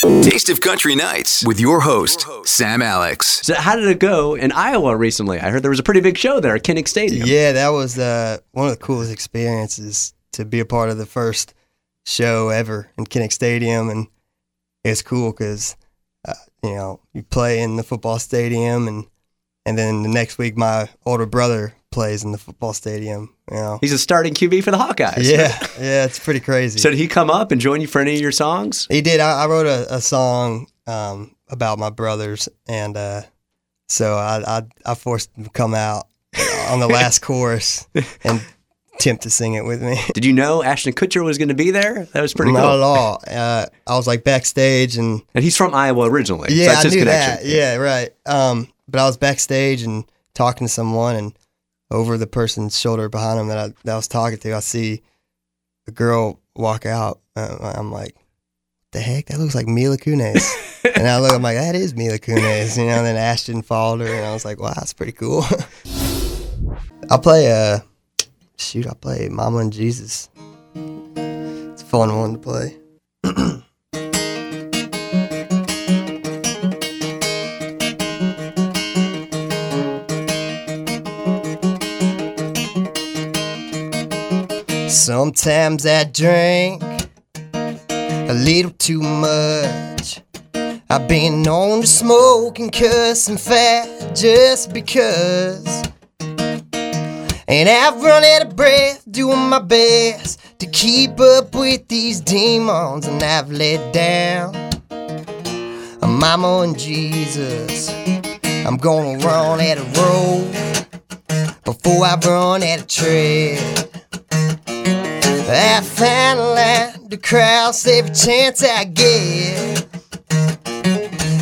Taste of Country Nights with your host, Sam Alex. So how did it go in Iowa recently? I heard there was a pretty big show there at Kinnick Stadium. Yeah, that was uh, one of the coolest experiences to be a part of the first show ever in Kinnick Stadium, and it's cool because uh, you know you play in the football stadium, and and then the next week my older brother plays in the football stadium. You know, He's a starting QB for the Hawkeyes. yeah, yeah, it's pretty crazy. So did he come up and join you for any of your songs? He did. I, I wrote a, a song um, about my brothers, and uh, so I, I I forced him to come out on the last chorus and attempt to sing it with me. Did you know Ashton Kutcher was going to be there? That was pretty Not cool. at all. Uh, I was like backstage, and And he's from Iowa originally. so yeah, that's I his knew connection. that. Yeah, right. Um, but I was backstage and talking to someone, and over the person's shoulder behind him that I, that I was talking to, I see a girl walk out. Uh, I'm like, the heck? That looks like Mila Kunis. and I look, I'm like, that is Mila Kunis. You know, and then Ashton followed her, and I was like, wow, that's pretty cool. I play, uh, shoot, I play Mama and Jesus. It's a fun one to play. Sometimes I drink a little too much. I've been known to smoke and cuss and fat just because. And I've run out of breath doing my best to keep up with these demons, and I've let down a mama and Jesus. I'm gonna run out of road before I run out of tread. I a line to cross every chance I get.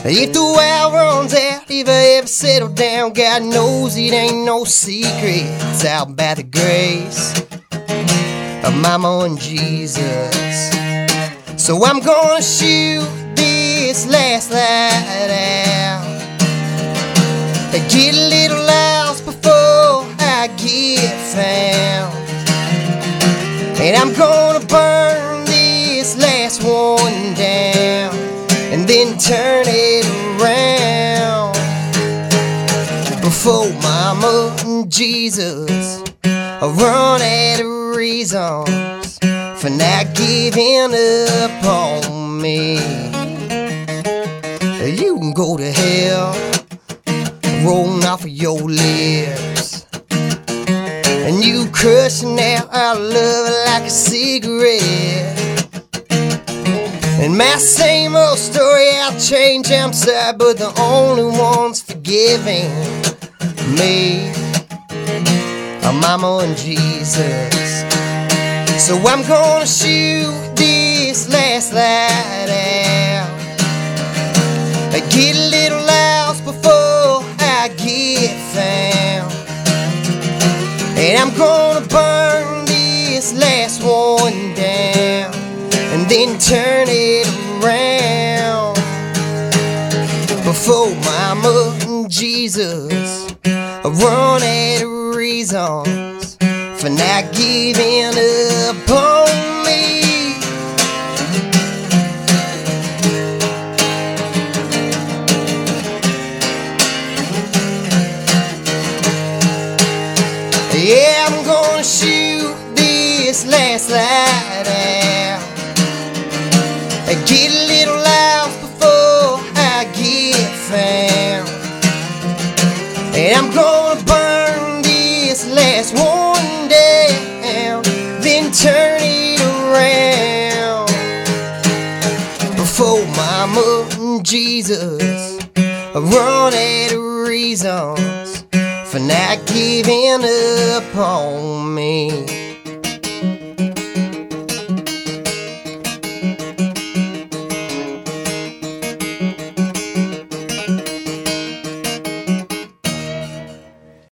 If the well runs out, if I ever settle down, God knows it ain't no secret. It's out by the grace of Mama and Jesus. So I'm gonna shoot this last light out. Get a I'm gonna burn this last one down and then turn it around before Mama and Jesus run out of reasons for not giving up on me. You can go to hell, you crushing out our love like a cigarette. And my same old story, I'll change, I'm sorry, but the only one's forgiving me are Mama and Jesus. So I'm gonna shoot this last light out. I get a little lost then turn it around before Mama and Jesus run out of reasons for not giving up on me. Yeah, I'm gonna shoot this last light out. Get a little lost before I get found. And I'm gonna burn this last one down, then turn it around before Mama and Jesus run out of reasons for not giving up on me.